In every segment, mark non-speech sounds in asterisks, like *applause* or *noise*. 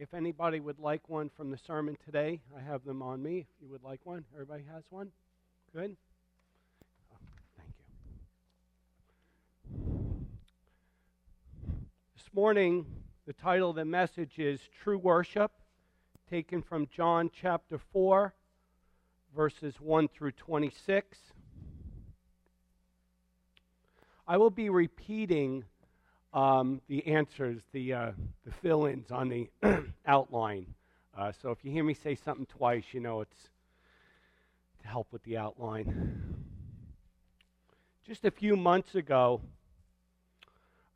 If anybody would like one from the sermon today, I have them on me. If you would like one, everybody has one? Good? Oh, thank you. This morning, the title of the message is True Worship, taken from John chapter 4, verses 1 through 26. I will be repeating um, the answers, the, uh, the fill ins on the *clears throat* outline. Uh, so if you hear me say something twice, you know it's to help with the outline. Just a few months ago,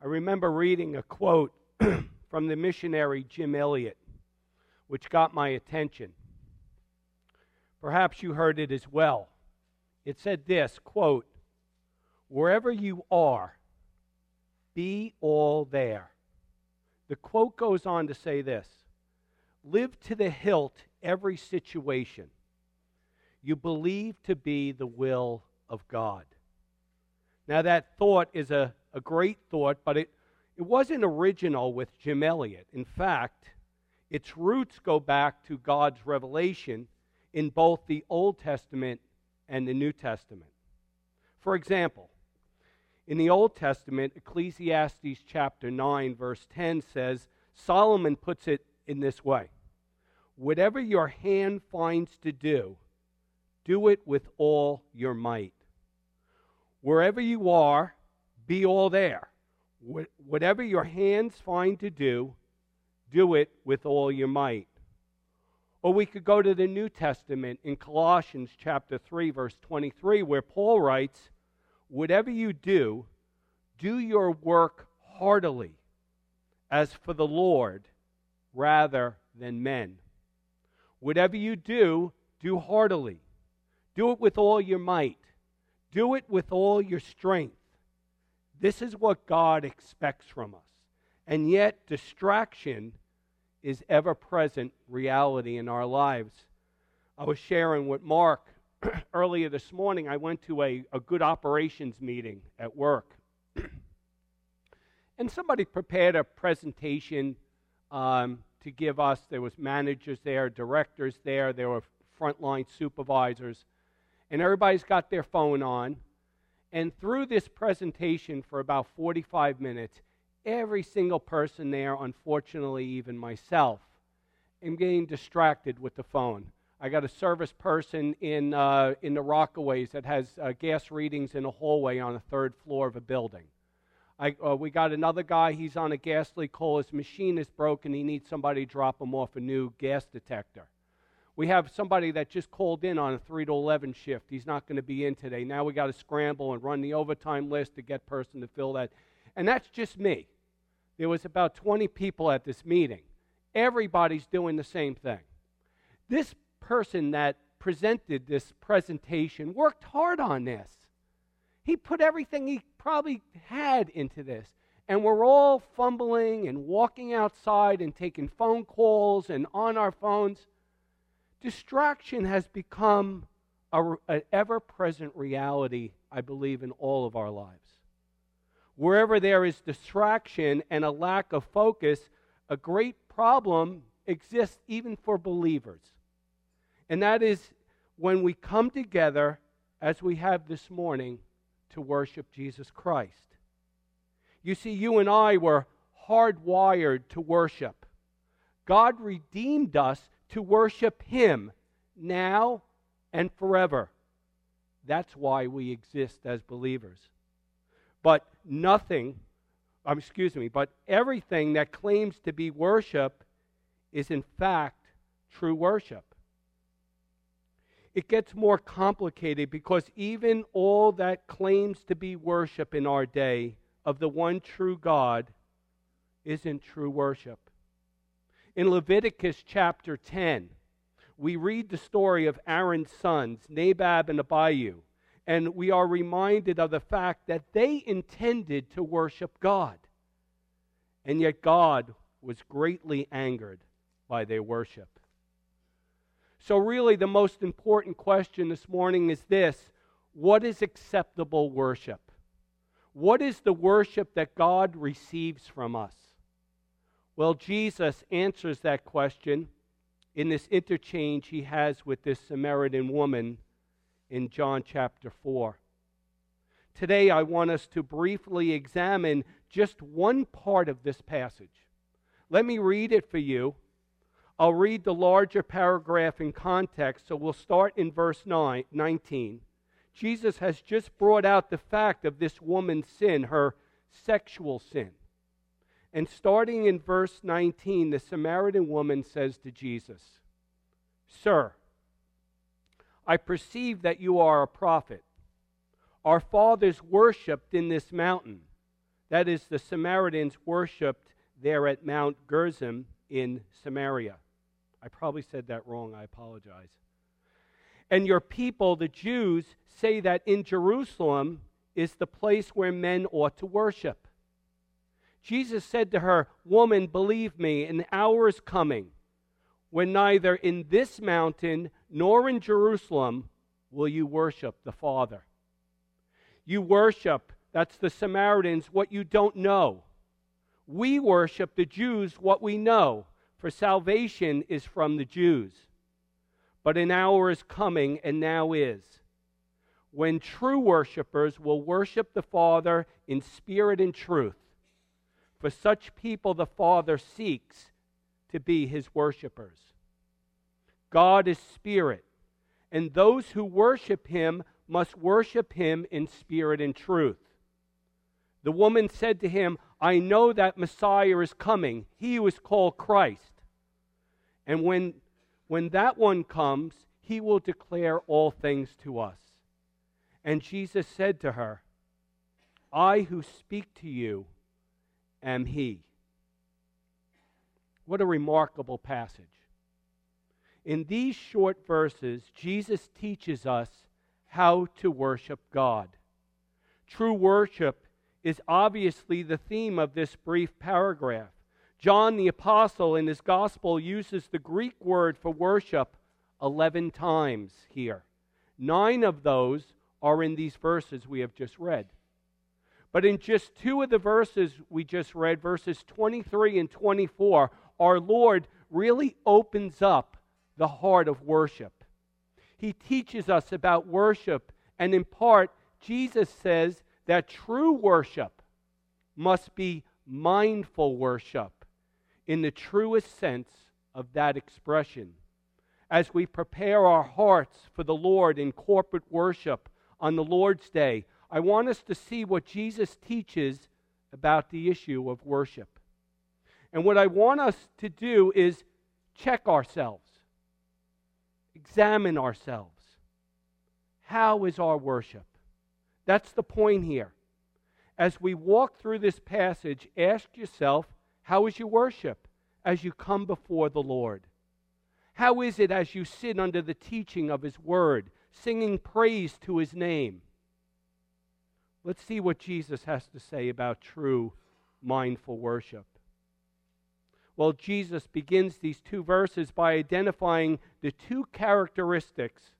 I remember reading a quote *clears throat* from the missionary Jim Elliot, which got my attention. Perhaps you heard it as well. It said this quote, Wherever you are, be all there. The quote goes on to say this Live to the hilt every situation you believe to be the will of God. Now, that thought is a, a great thought, but it, it wasn't original with Jim Elliot. In fact, its roots go back to God's revelation in both the Old Testament and the New Testament. For example, in the Old Testament, Ecclesiastes chapter 9, verse 10 says, Solomon puts it in this way Whatever your hand finds to do, do it with all your might. Wherever you are, be all there. Whatever your hands find to do, do it with all your might. Or we could go to the New Testament in Colossians chapter 3 verse 23 where Paul writes, Whatever you do, do your work heartily, as for the Lord rather than men. Whatever you do, do heartily. Do it with all your might. Do it with all your strength. This is what God expects from us. And yet, distraction is ever present reality in our lives. I was sharing with Mark *coughs* earlier this morning, I went to a, a good operations meeting at work. *coughs* and somebody prepared a presentation um, to give us. There was managers there, directors there, there were frontline supervisors, and everybody's got their phone on. And through this presentation for about 45 minutes, every single person there, unfortunately, even myself, am getting distracted with the phone. I got a service person in, uh, in the Rockaways that has uh, gas readings in a hallway on the third floor of a building. I, uh, we got another guy, he's on a gas leak call. His machine is broken. He needs somebody to drop him off a new gas detector. We have somebody that just called in on a 3 to 11 shift. He's not going to be in today. Now we got to scramble and run the overtime list to get person to fill that. And that's just me. There was about 20 people at this meeting. Everybody's doing the same thing. This person that presented this presentation worked hard on this. He put everything he probably had into this. And we're all fumbling and walking outside and taking phone calls and on our phones. Distraction has become an ever present reality, I believe, in all of our lives. Wherever there is distraction and a lack of focus, a great problem exists even for believers. And that is when we come together, as we have this morning, to worship Jesus Christ. You see, you and I were hardwired to worship. God redeemed us to worship Him now and forever. That's why we exist as believers. But nothing, um, excuse me, but everything that claims to be worship is in fact true worship it gets more complicated because even all that claims to be worship in our day of the one true God isn't true worship. In Leviticus chapter 10, we read the story of Aaron's sons, Nadab and Abihu, and we are reminded of the fact that they intended to worship God. And yet God was greatly angered by their worship. So, really, the most important question this morning is this What is acceptable worship? What is the worship that God receives from us? Well, Jesus answers that question in this interchange he has with this Samaritan woman in John chapter 4. Today, I want us to briefly examine just one part of this passage. Let me read it for you. I'll read the larger paragraph in context, so we'll start in verse 9, 19. Jesus has just brought out the fact of this woman's sin, her sexual sin. And starting in verse 19, the Samaritan woman says to Jesus, Sir, I perceive that you are a prophet. Our fathers worshipped in this mountain. That is, the Samaritans worshipped there at Mount Gerizim in Samaria. I probably said that wrong. I apologize. And your people, the Jews, say that in Jerusalem is the place where men ought to worship. Jesus said to her, Woman, believe me, an hour is coming when neither in this mountain nor in Jerusalem will you worship the Father. You worship, that's the Samaritans, what you don't know. We worship the Jews what we know, for salvation is from the Jews. But an hour is coming, and now is, when true worshipers will worship the Father in spirit and truth for such people, the Father seeks to be his worshipers. God is spirit, and those who worship him must worship him in spirit and truth. The woman said to him, I know that Messiah is coming, he who is called Christ. And when, when that one comes, he will declare all things to us. And Jesus said to her, I who speak to you am He. What a remarkable passage. In these short verses, Jesus teaches us how to worship God. True worship is obviously the theme of this brief paragraph. John the Apostle in his Gospel uses the Greek word for worship 11 times here. Nine of those are in these verses we have just read. But in just two of the verses we just read, verses 23 and 24, our Lord really opens up the heart of worship. He teaches us about worship, and in part, Jesus says that true worship must be mindful worship in the truest sense of that expression. As we prepare our hearts for the Lord in corporate worship on the Lord's Day, I want us to see what Jesus teaches about the issue of worship. And what I want us to do is check ourselves, examine ourselves. How is our worship? That's the point here. As we walk through this passage, ask yourself, how is your worship as you come before the Lord? How is it as you sit under the teaching of His Word, singing praise to His name? Let's see what Jesus has to say about true mindful worship. Well, Jesus begins these two verses by identifying the two characteristics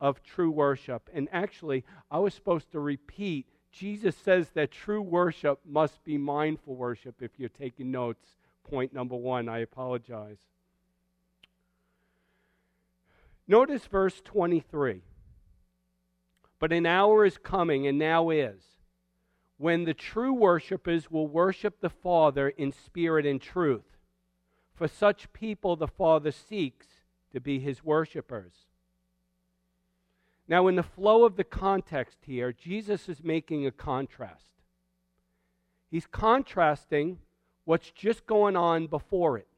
of true worship. And actually, I was supposed to repeat Jesus says that true worship must be mindful worship. If you're taking notes, point number one, I apologize. Notice verse 23. But an hour is coming, and now is, when the true worshippers will worship the Father in spirit and truth. For such people, the Father seeks to be his worshippers. Now, in the flow of the context here, Jesus is making a contrast. He's contrasting what's just going on before it.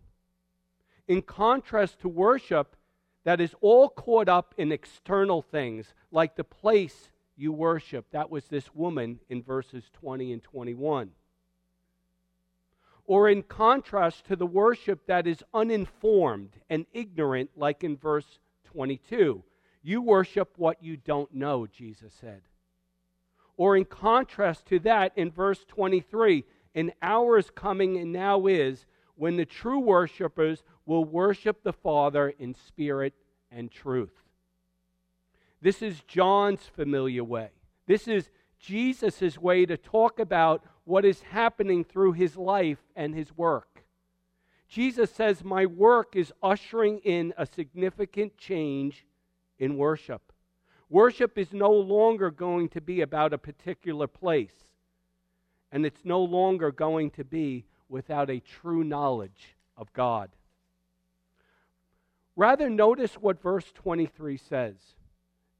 In contrast to worship, that is all caught up in external things, like the place you worship. That was this woman in verses 20 and 21. Or in contrast to the worship that is uninformed and ignorant, like in verse 22. You worship what you don't know, Jesus said. Or in contrast to that, in verse 23, an hour is coming and now is when the true worshipers will worship the Father in spirit and truth. This is John's familiar way. This is Jesus' way to talk about what is happening through his life and his work. Jesus says, My work is ushering in a significant change in worship. Worship is no longer going to be about a particular place, and it's no longer going to be without a true knowledge of God. Rather, notice what verse 23 says.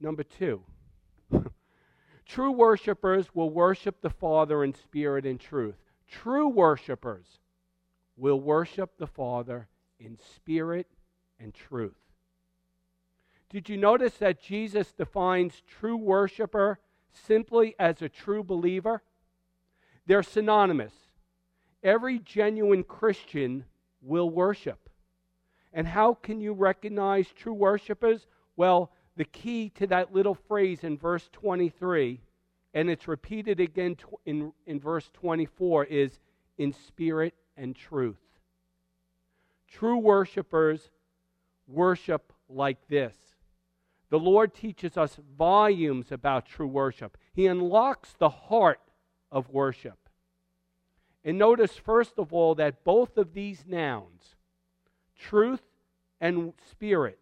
Number two, *laughs* true worshipers will worship the Father in spirit and truth. True worshipers will worship the Father in spirit and truth. Did you notice that Jesus defines true worshiper simply as a true believer? They're synonymous. Every genuine Christian will worship. And how can you recognize true worshipers? Well, the key to that little phrase in verse 23, and it's repeated again in, in verse 24, is in spirit and truth. True worshipers worship like this the Lord teaches us volumes about true worship. He unlocks the heart of worship. And notice, first of all, that both of these nouns, truth and spirit,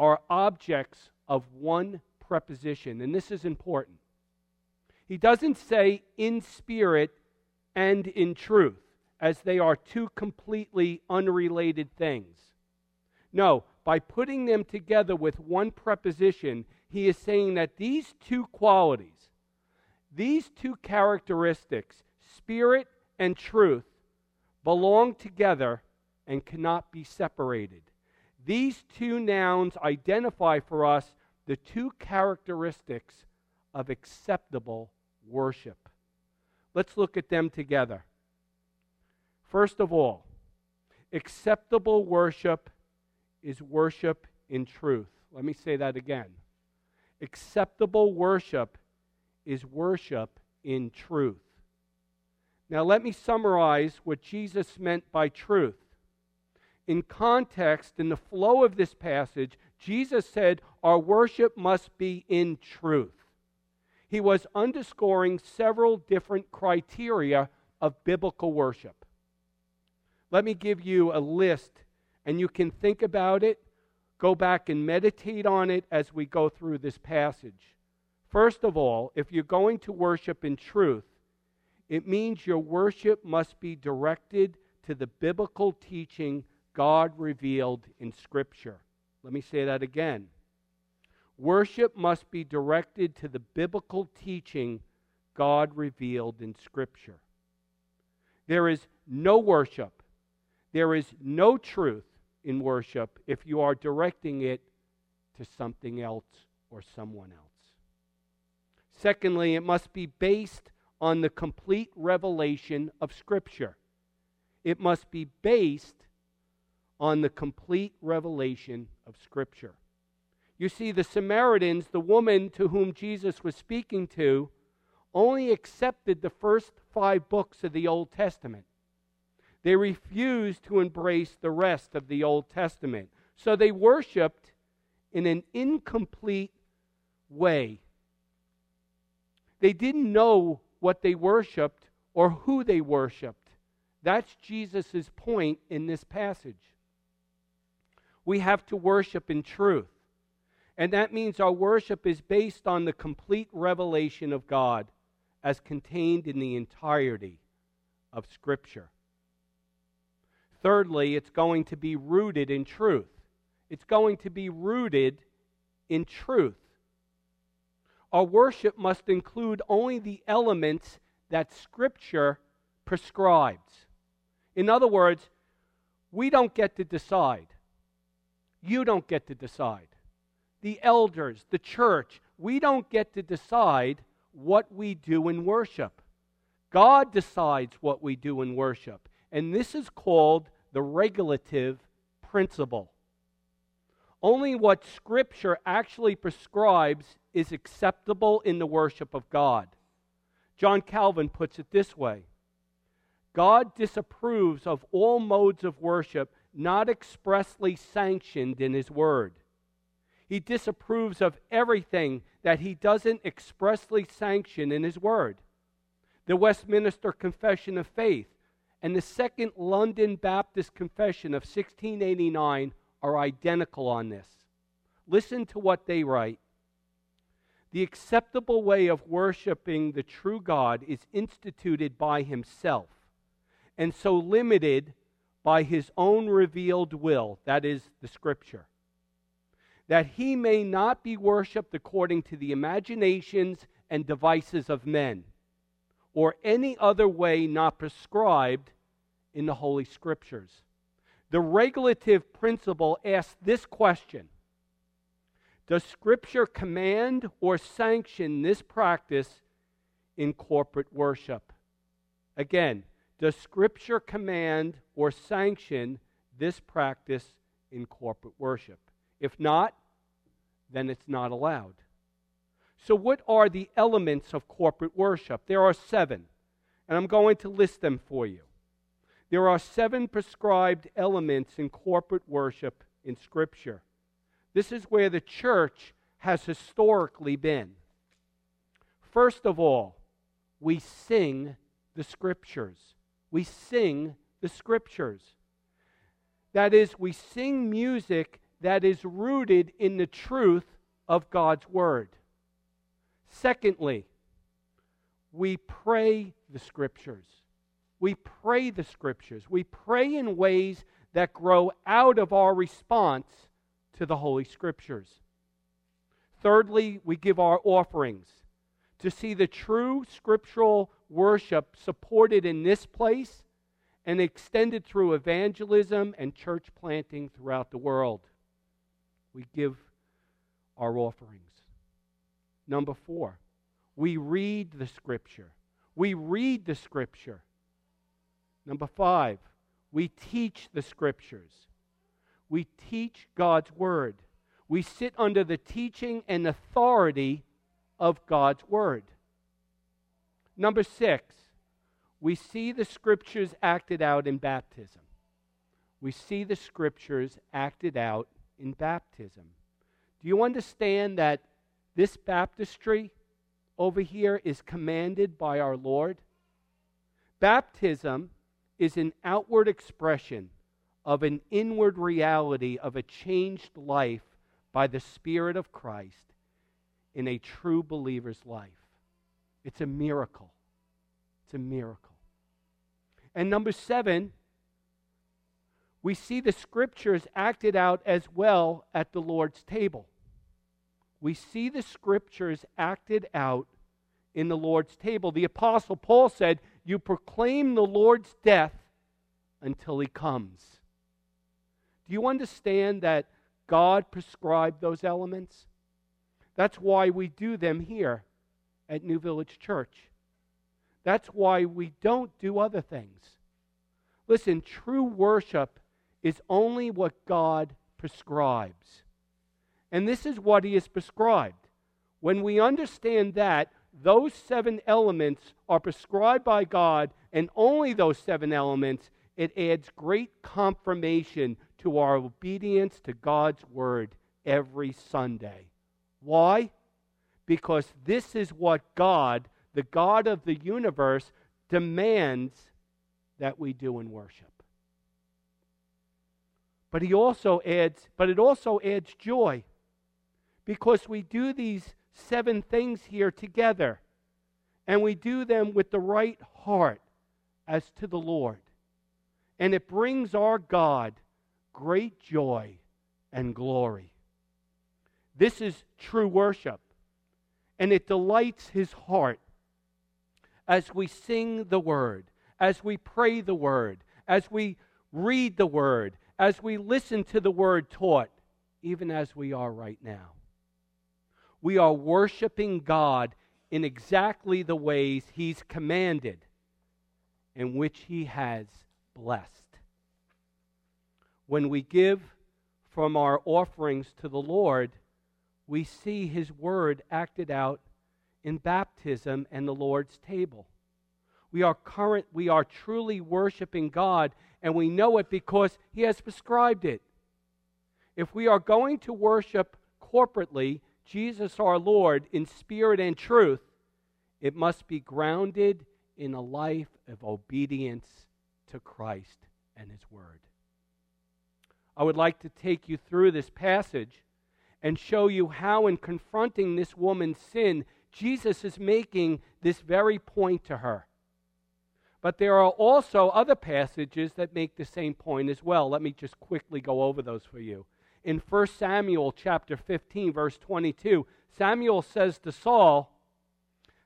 are objects of one preposition. And this is important. He doesn't say in spirit and in truth, as they are two completely unrelated things. No, by putting them together with one preposition, he is saying that these two qualities, these two characteristics, spirit and truth, belong together and cannot be separated. These two nouns identify for us the two characteristics of acceptable worship. Let's look at them together. First of all, acceptable worship is worship in truth. Let me say that again. Acceptable worship is worship in truth. Now, let me summarize what Jesus meant by truth. In context, in the flow of this passage, Jesus said, Our worship must be in truth. He was underscoring several different criteria of biblical worship. Let me give you a list and you can think about it, go back and meditate on it as we go through this passage. First of all, if you're going to worship in truth, it means your worship must be directed to the biblical teaching God revealed in Scripture. Let me say that again. Worship must be directed to the biblical teaching God revealed in Scripture. There is no worship, there is no truth in worship if you are directing it to something else or someone else. Secondly, it must be based on the complete revelation of Scripture. It must be based on the complete revelation of Scripture. You see, the Samaritans, the woman to whom Jesus was speaking to, only accepted the first five books of the Old Testament. They refused to embrace the rest of the Old Testament. So they worshiped in an incomplete way. They didn't know what they worshiped or who they worshiped. That's Jesus' point in this passage. We have to worship in truth. And that means our worship is based on the complete revelation of God as contained in the entirety of Scripture. Thirdly, it's going to be rooted in truth. It's going to be rooted in truth. Our worship must include only the elements that Scripture prescribes. In other words, we don't get to decide. You don't get to decide. The elders, the church, we don't get to decide what we do in worship. God decides what we do in worship. And this is called the regulative principle. Only what Scripture actually prescribes is acceptable in the worship of God. John Calvin puts it this way God disapproves of all modes of worship not expressly sanctioned in His Word. He disapproves of everything that He doesn't expressly sanction in His Word. The Westminster Confession of Faith and the Second London Baptist Confession of 1689 are identical on this. Listen to what they write. The acceptable way of worshiping the true God is instituted by Himself, and so limited by His own revealed will, that is, the Scripture, that He may not be worshiped according to the imaginations and devices of men, or any other way not prescribed in the Holy Scriptures. The regulative principle asks this question Does Scripture command or sanction this practice in corporate worship? Again, does Scripture command or sanction this practice in corporate worship? If not, then it's not allowed. So, what are the elements of corporate worship? There are seven, and I'm going to list them for you. There are seven prescribed elements in corporate worship in Scripture. This is where the church has historically been. First of all, we sing the Scriptures. We sing the Scriptures. That is, we sing music that is rooted in the truth of God's Word. Secondly, we pray the Scriptures we pray the scriptures. We pray in ways that grow out of our response to the Holy Scriptures. Thirdly, we give our offerings. To see the true scriptural worship supported in this place and extended through evangelism and church planting throughout the world, we give our offerings. Number four, we read the Scripture. We read the Scripture. Number five, we teach the scriptures. We teach God's word. We sit under the teaching and authority of God's word. Number six, we see the scriptures acted out in baptism. We see the scriptures acted out in baptism. Do you understand that this baptistry over here is commanded by our Lord? Baptism is an outward expression of an inward reality of a changed life by the Spirit of Christ in a true believer's life. It's a miracle. It's a miracle. And number seven, we see the scriptures acted out as well at the Lord's table. We see the scriptures acted out in the Lord's table. The Apostle Paul said, you proclaim the Lord's death until he comes. Do you understand that God prescribed those elements? That's why we do them here at New Village Church. That's why we don't do other things. Listen, true worship is only what God prescribes. And this is what He has prescribed. When we understand that, those seven elements are prescribed by God, and only those seven elements, it adds great confirmation to our obedience to God's word every Sunday. Why? Because this is what God, the God of the universe, demands that we do in worship. But he also adds, but it also adds joy because we do these seven things here together. And we do them with the right heart as to the Lord. And it brings our God great joy and glory. This is true worship. And it delights his heart as we sing the word, as we pray the word, as we read the word, as we listen to the word taught, even as we are right now we are worshiping God in exactly the ways He's commanded and which He has blessed. When we give from our offerings to the Lord, we see His word acted out in baptism and the Lord's table. We are current, we are truly worshiping God, and we know it because He has prescribed it. If we are going to worship corporately, Jesus our Lord in spirit and truth, it must be grounded in a life of obedience to Christ and His Word. I would like to take you through this passage and show you how, in confronting this woman's sin, Jesus is making this very point to her. But there are also other passages that make the same point as well. Let me just quickly go over those for you. In 1 Samuel chapter 15 verse 22, Samuel says to Saul,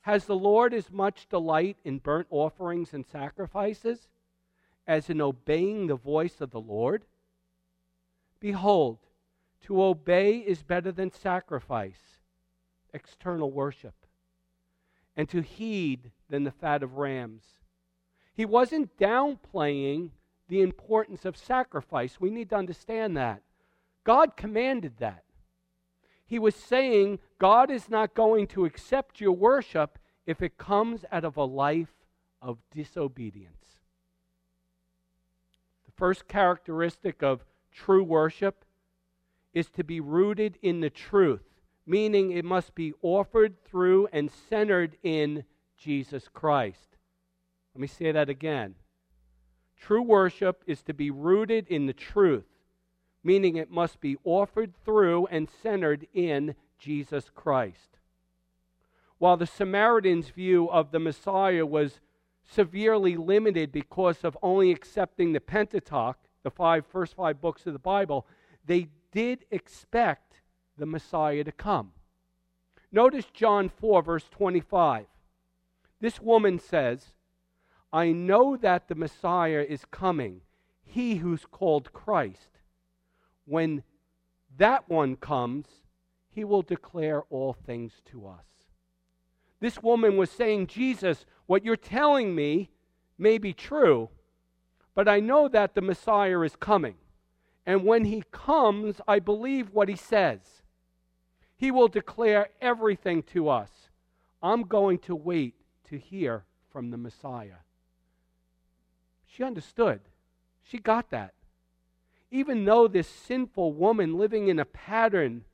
"Has the Lord as much delight in burnt offerings and sacrifices as in obeying the voice of the Lord? Behold, to obey is better than sacrifice, external worship, and to heed than the fat of rams." He wasn't downplaying the importance of sacrifice. We need to understand that. God commanded that. He was saying God is not going to accept your worship if it comes out of a life of disobedience. The first characteristic of true worship is to be rooted in the truth, meaning it must be offered through and centered in Jesus Christ. Let me say that again. True worship is to be rooted in the truth, meaning it must be offered through and centered in Jesus Christ. While the Samaritans' view of the Messiah was severely limited because of only accepting the Pentateuch, the five first five books of the Bible, they did expect the Messiah to come. Notice John 4, verse 25. This woman says, I know that the Messiah is coming, he who's called Christ. When that one comes, he will declare all things to us. This woman was saying, Jesus, what you're telling me may be true, but I know that the Messiah is coming. And when he comes, I believe what he says. He will declare everything to us. I'm going to wait to hear from the Messiah. She understood. She got that. Even though this sinful woman living in a pattern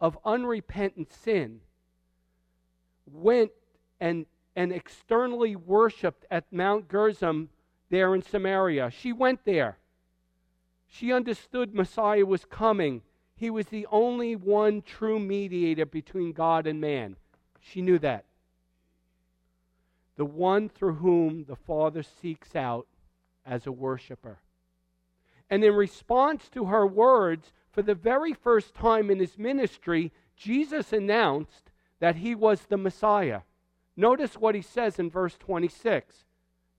of unrepentant sin went and, and externally worshiped at Mount Gerizim there in Samaria, she went there. She understood Messiah was coming. He was the only one true mediator between God and man. She knew that. The one through whom the Father seeks out as a worshiper. And in response to her words, for the very first time in his ministry, Jesus announced that he was the Messiah. Notice what he says in verse 26.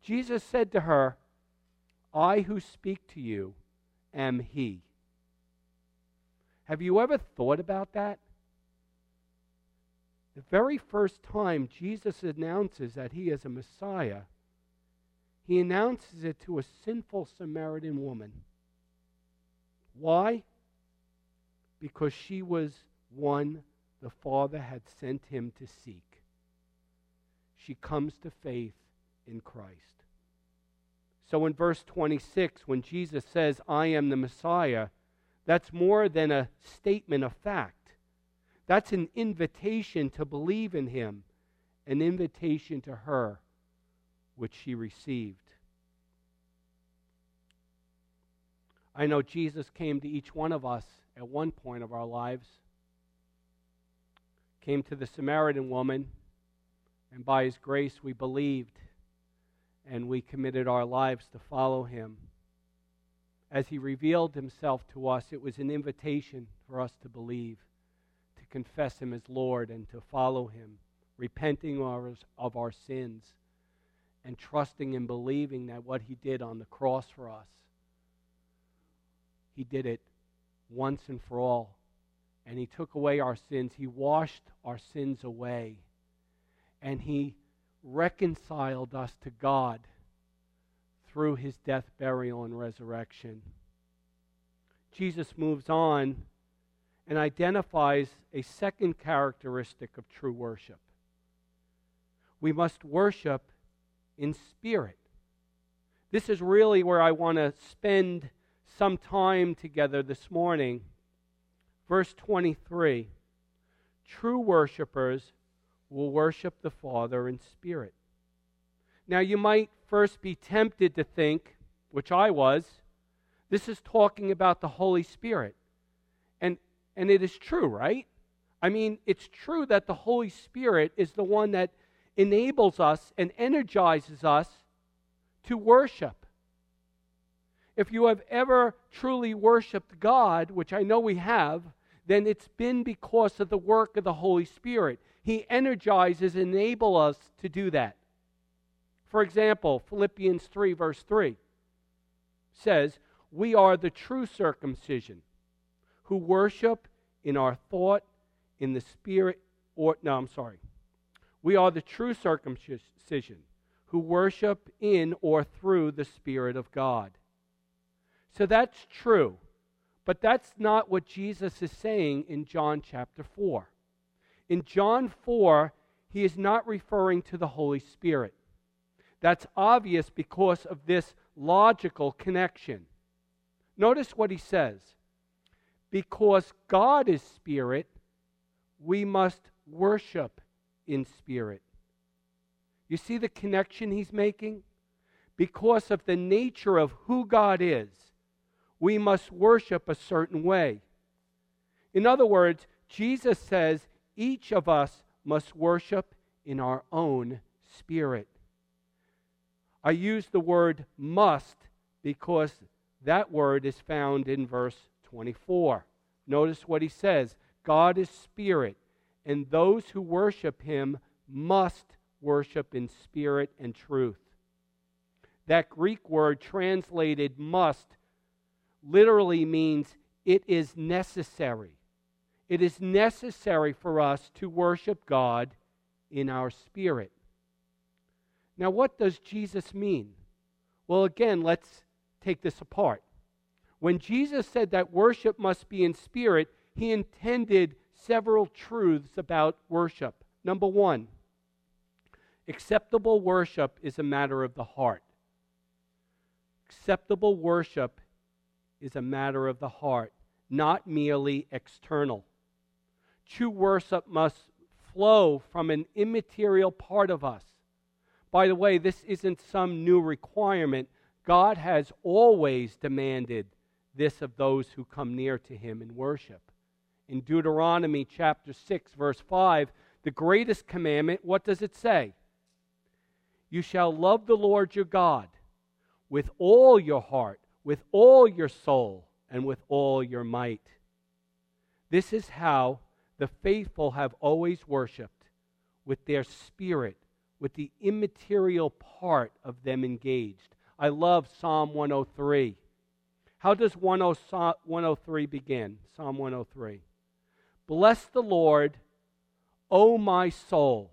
Jesus said to her, I who speak to you am he. Have you ever thought about that? The very first time Jesus announces that he is a Messiah, he announces it to a sinful Samaritan woman. Why? Because she was one the Father had sent him to seek. She comes to faith in Christ. So in verse 26, when Jesus says, I am the Messiah, that's more than a statement of fact. That's an invitation to believe in him, an invitation to her which she received. I know Jesus came to each one of us at one point of our lives, came to the Samaritan woman, and by his grace we believed and we committed our lives to follow him. As he revealed himself to us, it was an invitation for us to believe, to confess him as Lord, and to follow him, repenting of our sins and trusting and believing that what he did on the cross for us, he did it once and for all. And he took away our sins. He washed our sins away. And he reconciled us to God through his death, burial, and resurrection. Jesus moves on and identifies a second characteristic of true worship. We must worship in spirit. This is really where I want to spend some time together this morning. Verse 23 True worshipers will worship the Father in spirit. Now, you might first be tempted to think, which I was, this is talking about the Holy Spirit. And, and it is true, right? I mean, it's true that the Holy Spirit is the one that enables us and energizes us to worship. If you have ever truly worshiped God, which I know we have, then it's been because of the work of the Holy Spirit. He energizes, enable us to do that. For example, Philippians 3, verse 3 says, We are the true circumcision who worship in our thought, in the spirit, or, no, I'm sorry. We are the true circumcision who worship in or through the Spirit of God. So that's true. But that's not what Jesus is saying in John chapter 4. In John 4, he is not referring to the Holy Spirit. That's obvious because of this logical connection. Notice what he says. Because God is spirit, we must worship in spirit. You see the connection he's making? Because of the nature of who God is, we must worship a certain way. In other words, Jesus says each of us must worship in our own spirit. I use the word must because that word is found in verse 24. Notice what he says God is spirit, and those who worship him must worship in spirit and truth. That Greek word translated must literally means it is necessary. It is necessary for us to worship God in our spirit. Now, what does Jesus mean? Well, again, let's take this apart. When Jesus said that worship must be in spirit, he intended several truths about worship. Number one, acceptable worship is a matter of the heart. Acceptable worship is a matter of the heart, not merely external. True worship must flow from an immaterial part of us. By the way, this isn't some new requirement. God has always demanded this of those who come near to him in worship. In Deuteronomy chapter 6, verse 5, the greatest commandment, what does it say? You shall love the Lord your God with all your heart, with all your soul, and with all your might. This is how the faithful have always worshiped with their spirit with the immaterial part of them engaged. I love Psalm 103. How does 103 begin? Psalm 103. Bless the Lord, O my soul.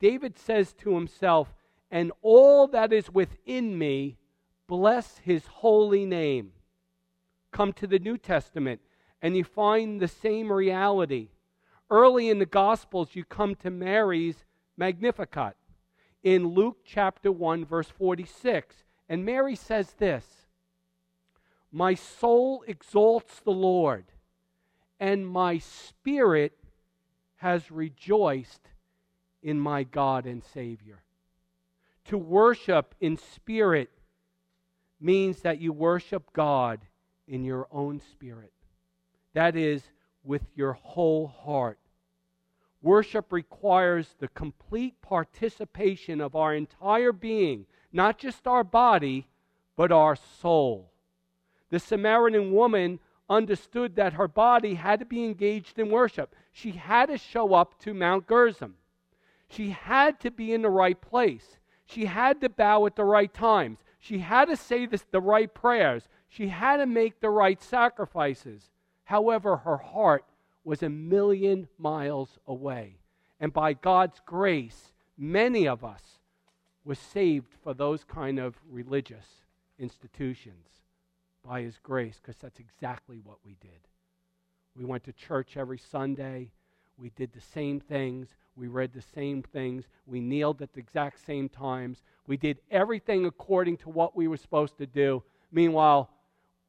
David says to himself, and all that is within me, bless his holy name. Come to the New Testament, and you find the same reality. Early in the Gospels, you come to Mary's Magnificat in Luke chapter 1, verse 46. And Mary says this My soul exalts the Lord, and my spirit has rejoiced in my God and Savior. To worship in spirit means that you worship God in your own spirit. That is, with your whole heart. Worship requires the complete participation of our entire being, not just our body, but our soul. The Samaritan woman understood that her body had to be engaged in worship. She had to show up to Mount Gerizim. She had to be in the right place. She had to bow at the right times. She had to say this, the right prayers. She had to make the right sacrifices. However, her heart was a million miles away. And by God's grace, many of us were saved for those kind of religious institutions by His grace, because that's exactly what we did. We went to church every Sunday. We did the same things. We read the same things. We kneeled at the exact same times. We did everything according to what we were supposed to do. Meanwhile,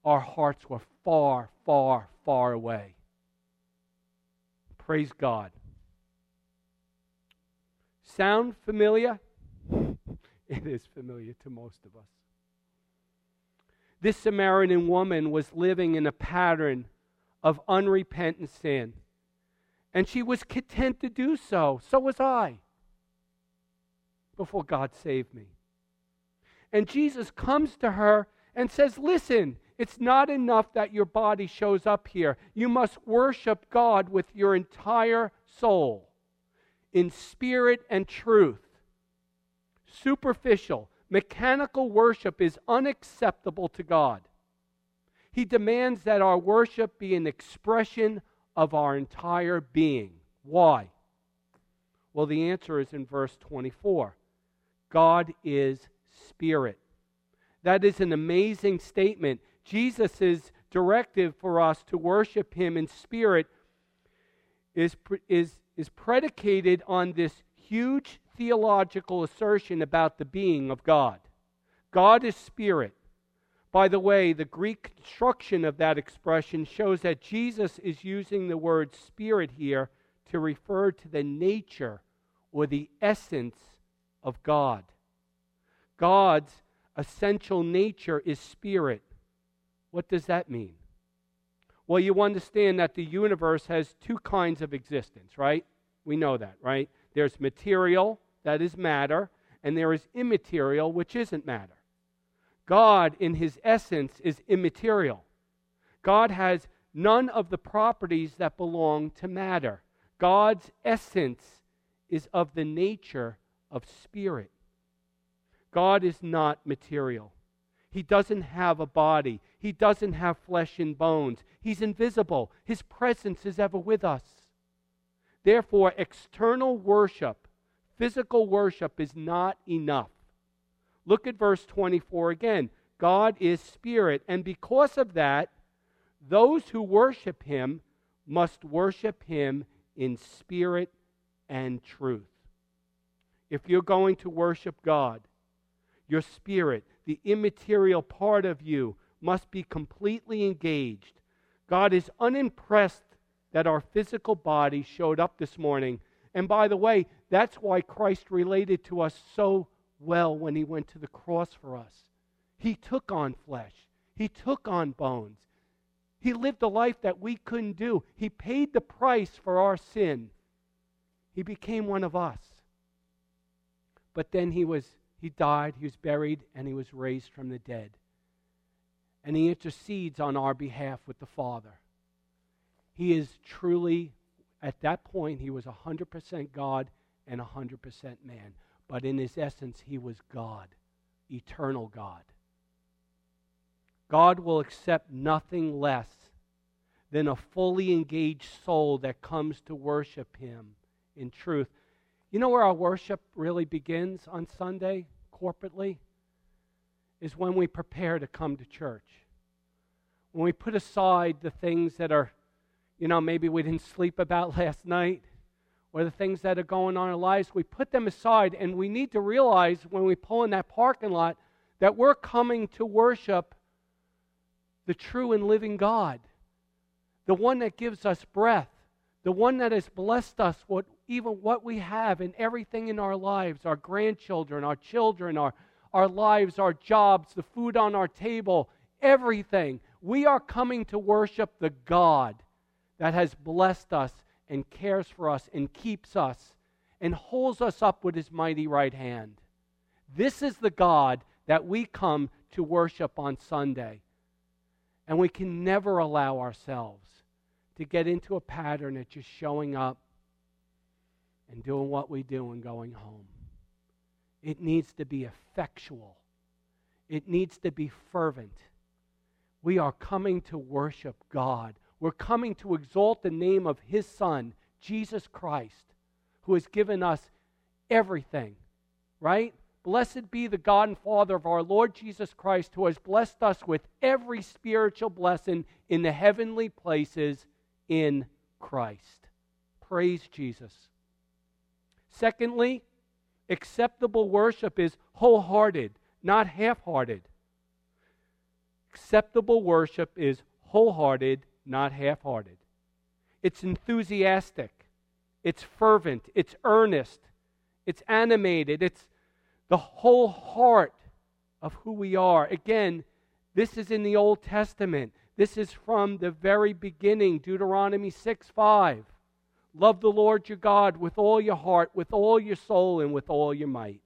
our hearts were far, far, far away. Praise God. Sound familiar? *laughs* it is familiar to most of us. This Samaritan woman was living in a pattern of unrepentant sin. And she was content to do so. So was I before God saved me. And Jesus comes to her and says, Listen, it's not enough that your body shows up here. You must worship God with your entire soul, in spirit and truth. Superficial, mechanical worship is unacceptable to God. He demands that our worship be an expression of our entire being. Why? Well, the answer is in verse 24 God is spirit. That is an amazing statement. Jesus' directive for us to worship him in spirit is, is, is predicated on this huge theological assertion about the being of God. God is spirit. By the way, the Greek construction of that expression shows that Jesus is using the word spirit here to refer to the nature or the essence of God. God's essential nature is spirit. What does that mean? Well, you understand that the universe has two kinds of existence, right? We know that, right? There's material, that is matter, and there is immaterial, which isn't matter. God, in his essence, is immaterial. God has none of the properties that belong to matter. God's essence is of the nature of spirit. God is not material. He doesn't have a body. He doesn't have flesh and bones. He's invisible. His presence is ever with us. Therefore, external worship, physical worship, is not enough. Look at verse 24 again. God is spirit, and because of that, those who worship him must worship him in spirit and truth. If you're going to worship God, your spirit, the immaterial part of you, must be completely engaged. God is unimpressed that our physical body showed up this morning. And by the way, that's why Christ related to us so well when he went to the cross for us. He took on flesh, he took on bones. He lived a life that we couldn't do. He paid the price for our sin. He became one of us. But then he was he died, he was buried, and he was raised from the dead. And he intercedes on our behalf with the Father. He is truly, at that point, he was 100% God and 100% man. But in his essence, he was God, eternal God. God will accept nothing less than a fully engaged soul that comes to worship him in truth. You know where our worship really begins on Sunday, corporately? Is when we prepare to come to church. When we put aside the things that are, you know, maybe we didn't sleep about *laughs* last night, or the things that are going on in our lives, we put them aside, and we need to realize when we pull in that parking lot that we're coming to worship the true and living God, the one that gives us breath, the one that has blessed us with even what we have and everything in our lives our grandchildren, our children, our, our lives, our jobs, the food on our table, everything. We are coming to worship the God that has blessed us and cares for us and keeps us and holds us up with his mighty right hand. This is the God that we come to worship on Sunday. And we can never allow ourselves to get into a pattern of just showing up and doing what we do and going home. It needs to be effectual, it needs to be fervent. We are coming to worship God. We're coming to exalt the name of His Son, Jesus Christ, who has given us everything, right? Blessed be the God and Father of our Lord Jesus Christ, who has blessed us with every spiritual blessing in the heavenly places in Christ. Praise Jesus. Secondly, acceptable worship is wholehearted, not half hearted. Acceptable worship is wholehearted, not half hearted. It's enthusiastic, it's fervent, it's earnest, it's animated, it's the whole heart of who we are. Again, This is in the Old Testament. This is from the very beginning, Deuteronomy 6 5. Love the Lord your God with all your heart, with all your soul, and with all your might.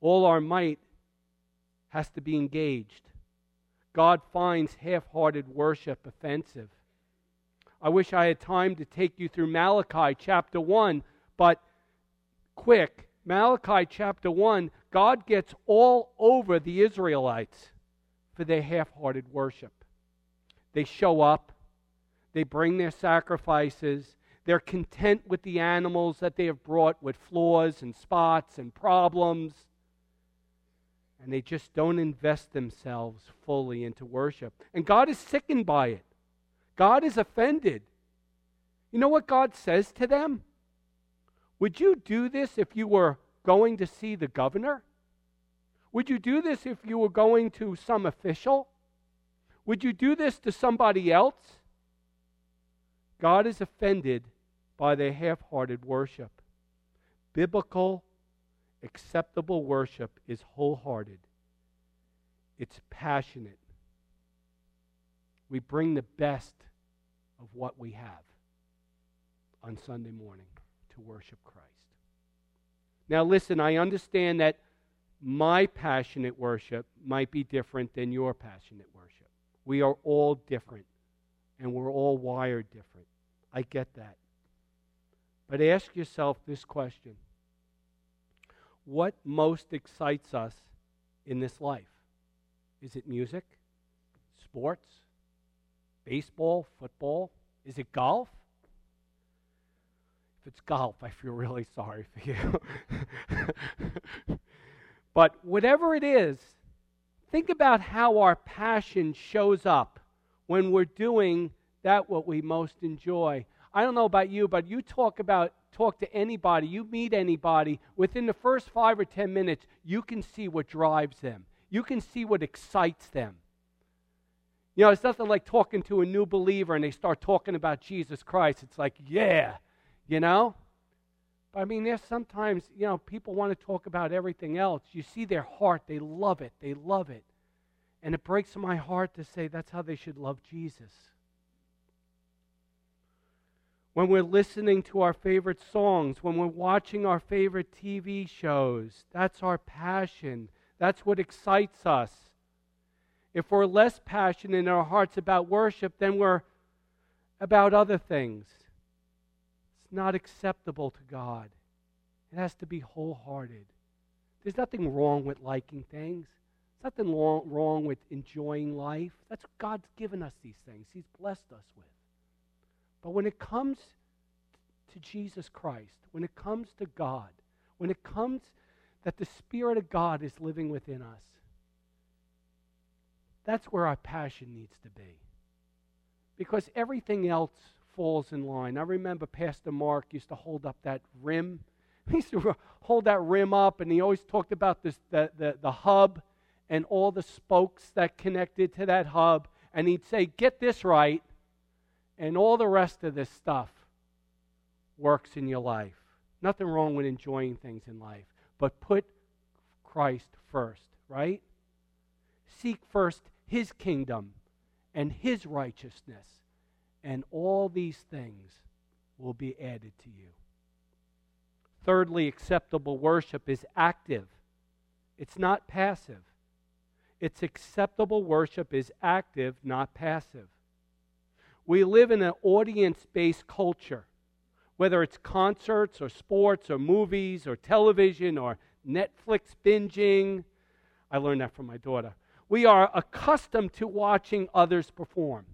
All our might has to be engaged. God finds half hearted worship offensive. I wish I had time to take you through Malachi chapter 1, but quick, Malachi chapter 1, God gets all over the Israelites for their half hearted worship. They show up, they bring their sacrifices, they're content with the animals that they have brought with flaws and spots and problems, and they just don't invest themselves fully into worship. And God is sickened by it, God is offended. You know what God says to them? Would you do this if you were going to see the governor? Would you do this if you were going to some official? Would you do this to somebody else? God is offended by their half hearted worship. Biblical, acceptable worship is wholehearted, it's passionate. We bring the best of what we have on Sunday morning to worship Christ. Now, listen, I understand that my passionate worship might be different than your passionate worship. We are all different, and we're all wired different. I get that. But ask yourself this question What most excites us in this life? Is it music, sports, baseball, football? Is it golf? If it's golf, I feel really sorry for you. *laughs* but whatever it is, think about how our passion shows up when we're doing that what we most enjoy. I don't know about you, but you talk about talk to anybody, you meet anybody, within the first 5 or 10 minutes, you can see what drives them. You can see what excites them. You know, it's nothing like talking to a new believer and they start talking about Jesus Christ. It's like, yeah, you know? But I mean, there's sometimes, you know, people want to talk about everything else. You see their heart, they love it, they love it. And it breaks my heart to say that's how they should love Jesus. When we're listening to our favorite songs, when we're watching our favorite TV shows, that's our passion. That's what excites us. If we're less passionate in our hearts about worship, then we're about other things It's not acceptable to God. It has to be wholehearted. There's nothing wrong with liking things. There's nothing wrong with enjoying life. That's what God's given us these things. He's blessed us with. But when it comes to Jesus Christ, when it comes to God, when it comes that the Spirit of God is living within us, that's where our passion needs to be. Because everything else falls in line. I remember Pastor Mark used to hold up that rim. *laughs* He used to hold that rim up, and he always talked about this, the, the, the hub and all the spokes that connected to that hub. And he'd say, Get this right, and all the rest of this stuff works in your life. Nothing wrong with enjoying things in life, but put Christ first, right? Seek first his kingdom and his righteousness and all these things will be added to you. Thirdly, acceptable worship is active, it's not passive. It's acceptable worship is active, not passive. We live in an audience based culture, whether it's concerts or sports or movies or television or Netflix binging. I learned that from my daughter. We are accustomed to watching others perform.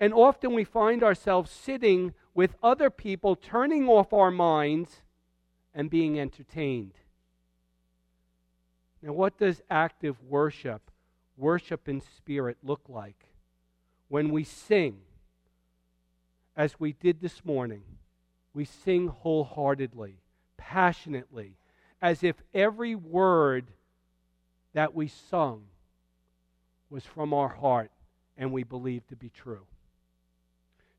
And often we find ourselves sitting with other people, turning off our minds and being entertained. Now, what does active worship, worship in spirit, look like? When we sing, as we did this morning, we sing wholeheartedly, passionately, as if every word that we sung was from our heart and we believed to be true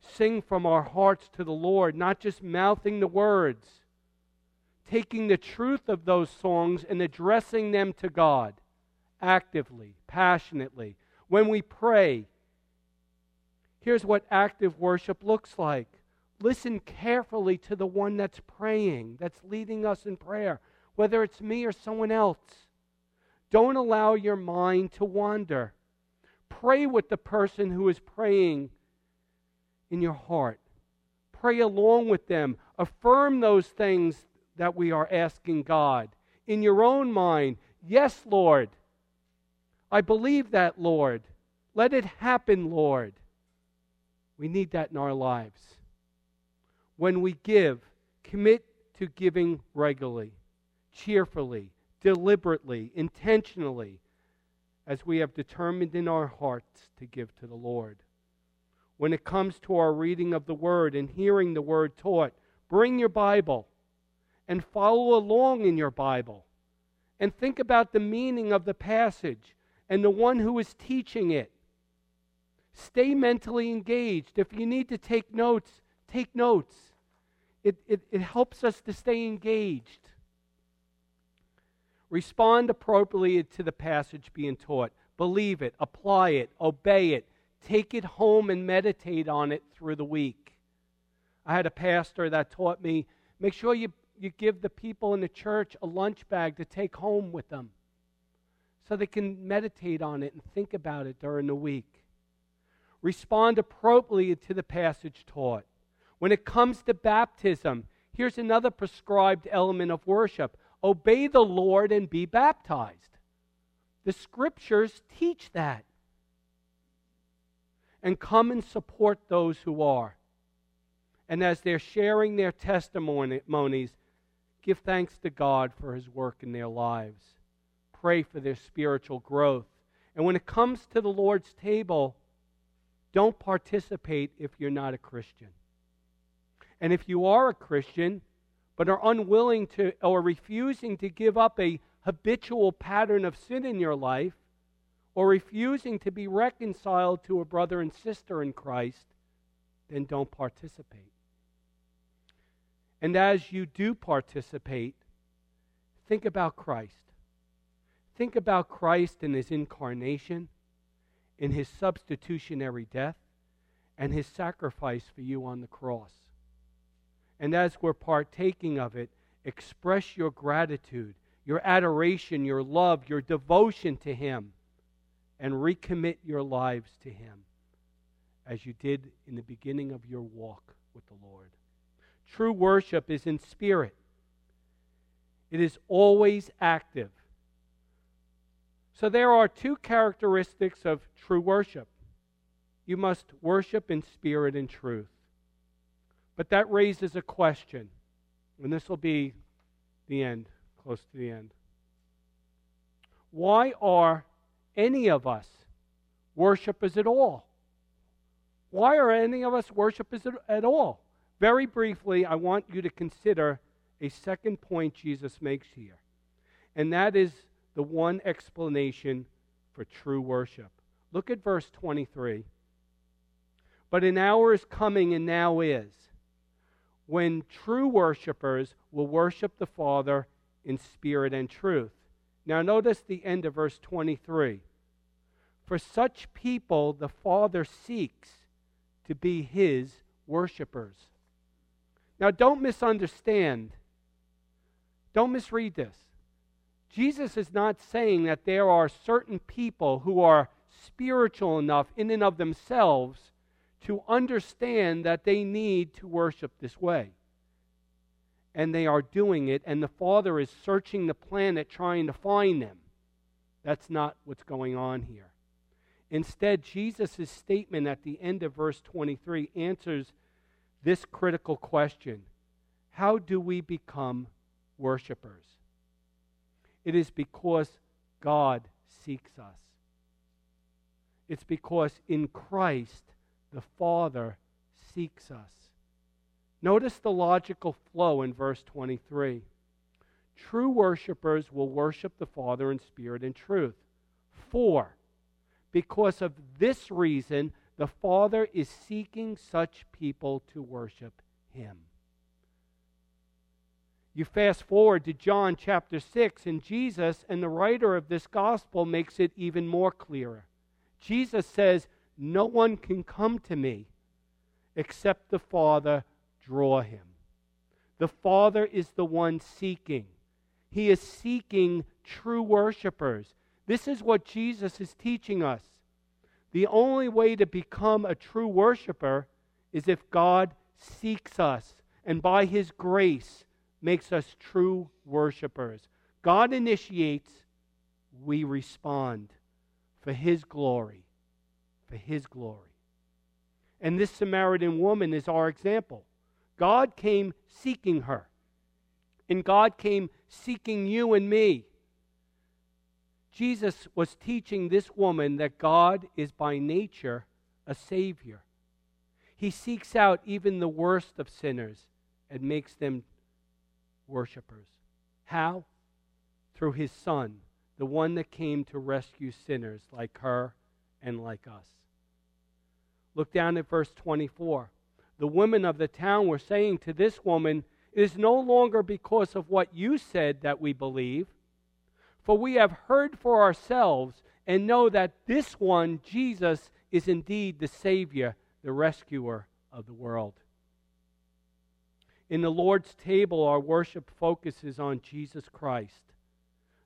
sing from our hearts to the Lord, not just mouthing the words, taking the truth of those songs and addressing them to God actively, passionately. When we pray, here's what active worship looks like. Listen carefully to the one that's praying, that's leading us in prayer, whether it's me or someone else. Don't allow your mind to wander. Pray with the person who is praying in your heart. Pray along with them. Affirm those things that we are asking God. In your own mind, yes, Lord. I believe that, Lord. Let it happen, Lord. We need that in our lives. When we give, commit to giving regularly, cheerfully, deliberately, intentionally, as we have determined in our hearts to give to the Lord. When it comes to our reading of the Word and hearing the Word taught, bring your Bible and follow along in your Bible and think about the meaning of the passage and the one who is teaching it. Stay mentally engaged. If you need to take notes, take notes. It, it, it helps us to stay engaged. Respond appropriately to the passage being taught. Believe it, apply it, obey it, take it home and meditate on it through the week. I had a pastor that taught me make sure you, you give the people in the church a lunch bag to take home with them so they can meditate on it and think about it during the week. Respond appropriately to the passage taught. When it comes to baptism, here's another prescribed element of worship obey the Lord and be baptized. The scriptures teach that. And come and support those who are. And as they're sharing their testimonies, give thanks to God for his work in their lives. Pray for their spiritual growth. And when it comes to the Lord's table, don't participate if you're not a Christian. And if you are a Christian, but are unwilling to or refusing to give up a habitual pattern of sin in your life, or refusing to be reconciled to a brother and sister in Christ, then don't participate. And as you do participate, think about Christ. Think about Christ and his incarnation, in his substitutionary death, and his sacrifice for you on the cross. And as we're partaking of it, express your gratitude, your adoration, your love, your devotion to Him, and recommit your lives to Him as you did in the beginning of your walk with the Lord. True worship is in spirit, it is always active. So there are two characteristics of true worship. You must worship in spirit and truth. But that raises a question, and this will be the end, close to the end. Why are any of us worshipers at all? Why are any of us worshipers at all? Very briefly, I want you to consider a second point Jesus makes here, and that is the one explanation for true worship. Look at verse 23. But an hour is coming, and now is when true worshipers will worship the Father in spirit and truth. Now, notice the end of verse 23. For such people, the Father seeks to be his worshipers. Now, don't misunderstand. Don't misread this. Jesus is not saying that there are certain people who are spiritual enough in and of themselves to understand that they need to worship this way. And they are doing it, and the Father is searching the planet trying to find them. That's not what's going on here. Instead, Jesus' statement at the end of verse 23 answers this critical question How do we become worshipers? It is because God seeks us. It's because in Christ the Father seeks us. Notice the logical flow in verse 23. True worshipers will worship the Father in spirit and truth. For, because of this reason, the Father is seeking such people to worship Him. You fast forward to John chapter 6, and Jesus and the writer of this gospel makes it even more clearer. Jesus says, No one can come to me except the Father draw him. The Father is the one seeking. He is seeking true worshipers. This is what Jesus is teaching us. The only way to become a true worshiper is if God seeks us and by his grace makes us true worshipers. God initiates, we respond for his glory. For his glory. And this Samaritan woman is our example. God came seeking her, and God came seeking you and me. Jesus was teaching this woman that God is by nature a Savior. He seeks out even the worst of sinners and makes them worshipers. How? Through His Son, the one that came to rescue sinners like her and like us. Look down at verse 24. The women of the town were saying to this woman, It is no longer because of what you said that we believe for we have heard for ourselves and know that this one, Jesus, is indeed the Savior, the rescuer of the world. In the Lord's table, our worship focuses on Jesus Christ,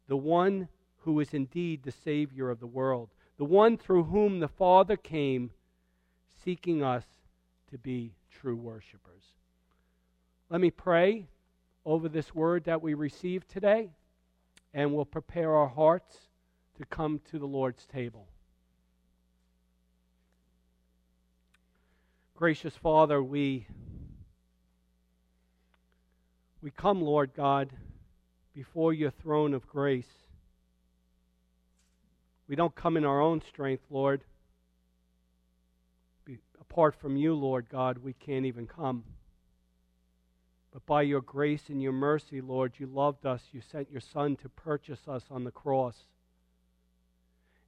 the one who is indeed the Savior of the world, the one through whom the Father came, seeking us to be true worshipers. Let me pray over this word that we received today and we'll prepare our hearts to come to the Lord's table. Gracious Father, we we come, Lord God, before your throne of grace. We don't come in our own strength, Lord. Apart from you, Lord God, we can't even come. But by your grace and your mercy, Lord, you loved us. You sent your Son to purchase us on the cross.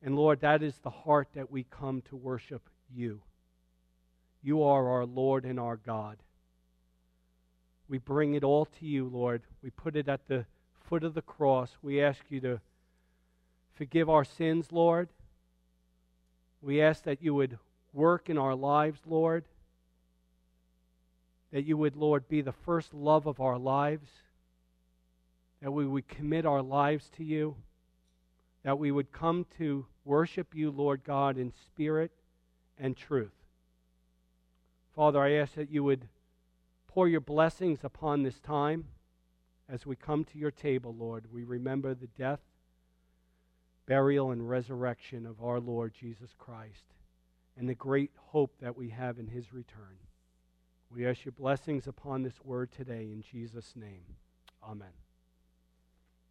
And Lord, that is the heart that we come to worship you. You are our Lord and our God. We bring it all to you, Lord. We put it at the foot of the cross. We ask you to forgive our sins, Lord. We ask that you would work in our lives, Lord that you would, Lord, be the first love of our lives, that we would commit our lives to you, that we would come to worship you, Lord God, in spirit and truth. Father, I ask that you would pour your blessings upon this time as we come to your table, Lord. We remember the death, burial, and resurrection of our Lord Jesus Christ and the great hope that we have in his return. We ask your blessings upon this word today in Jesus' name. Amen.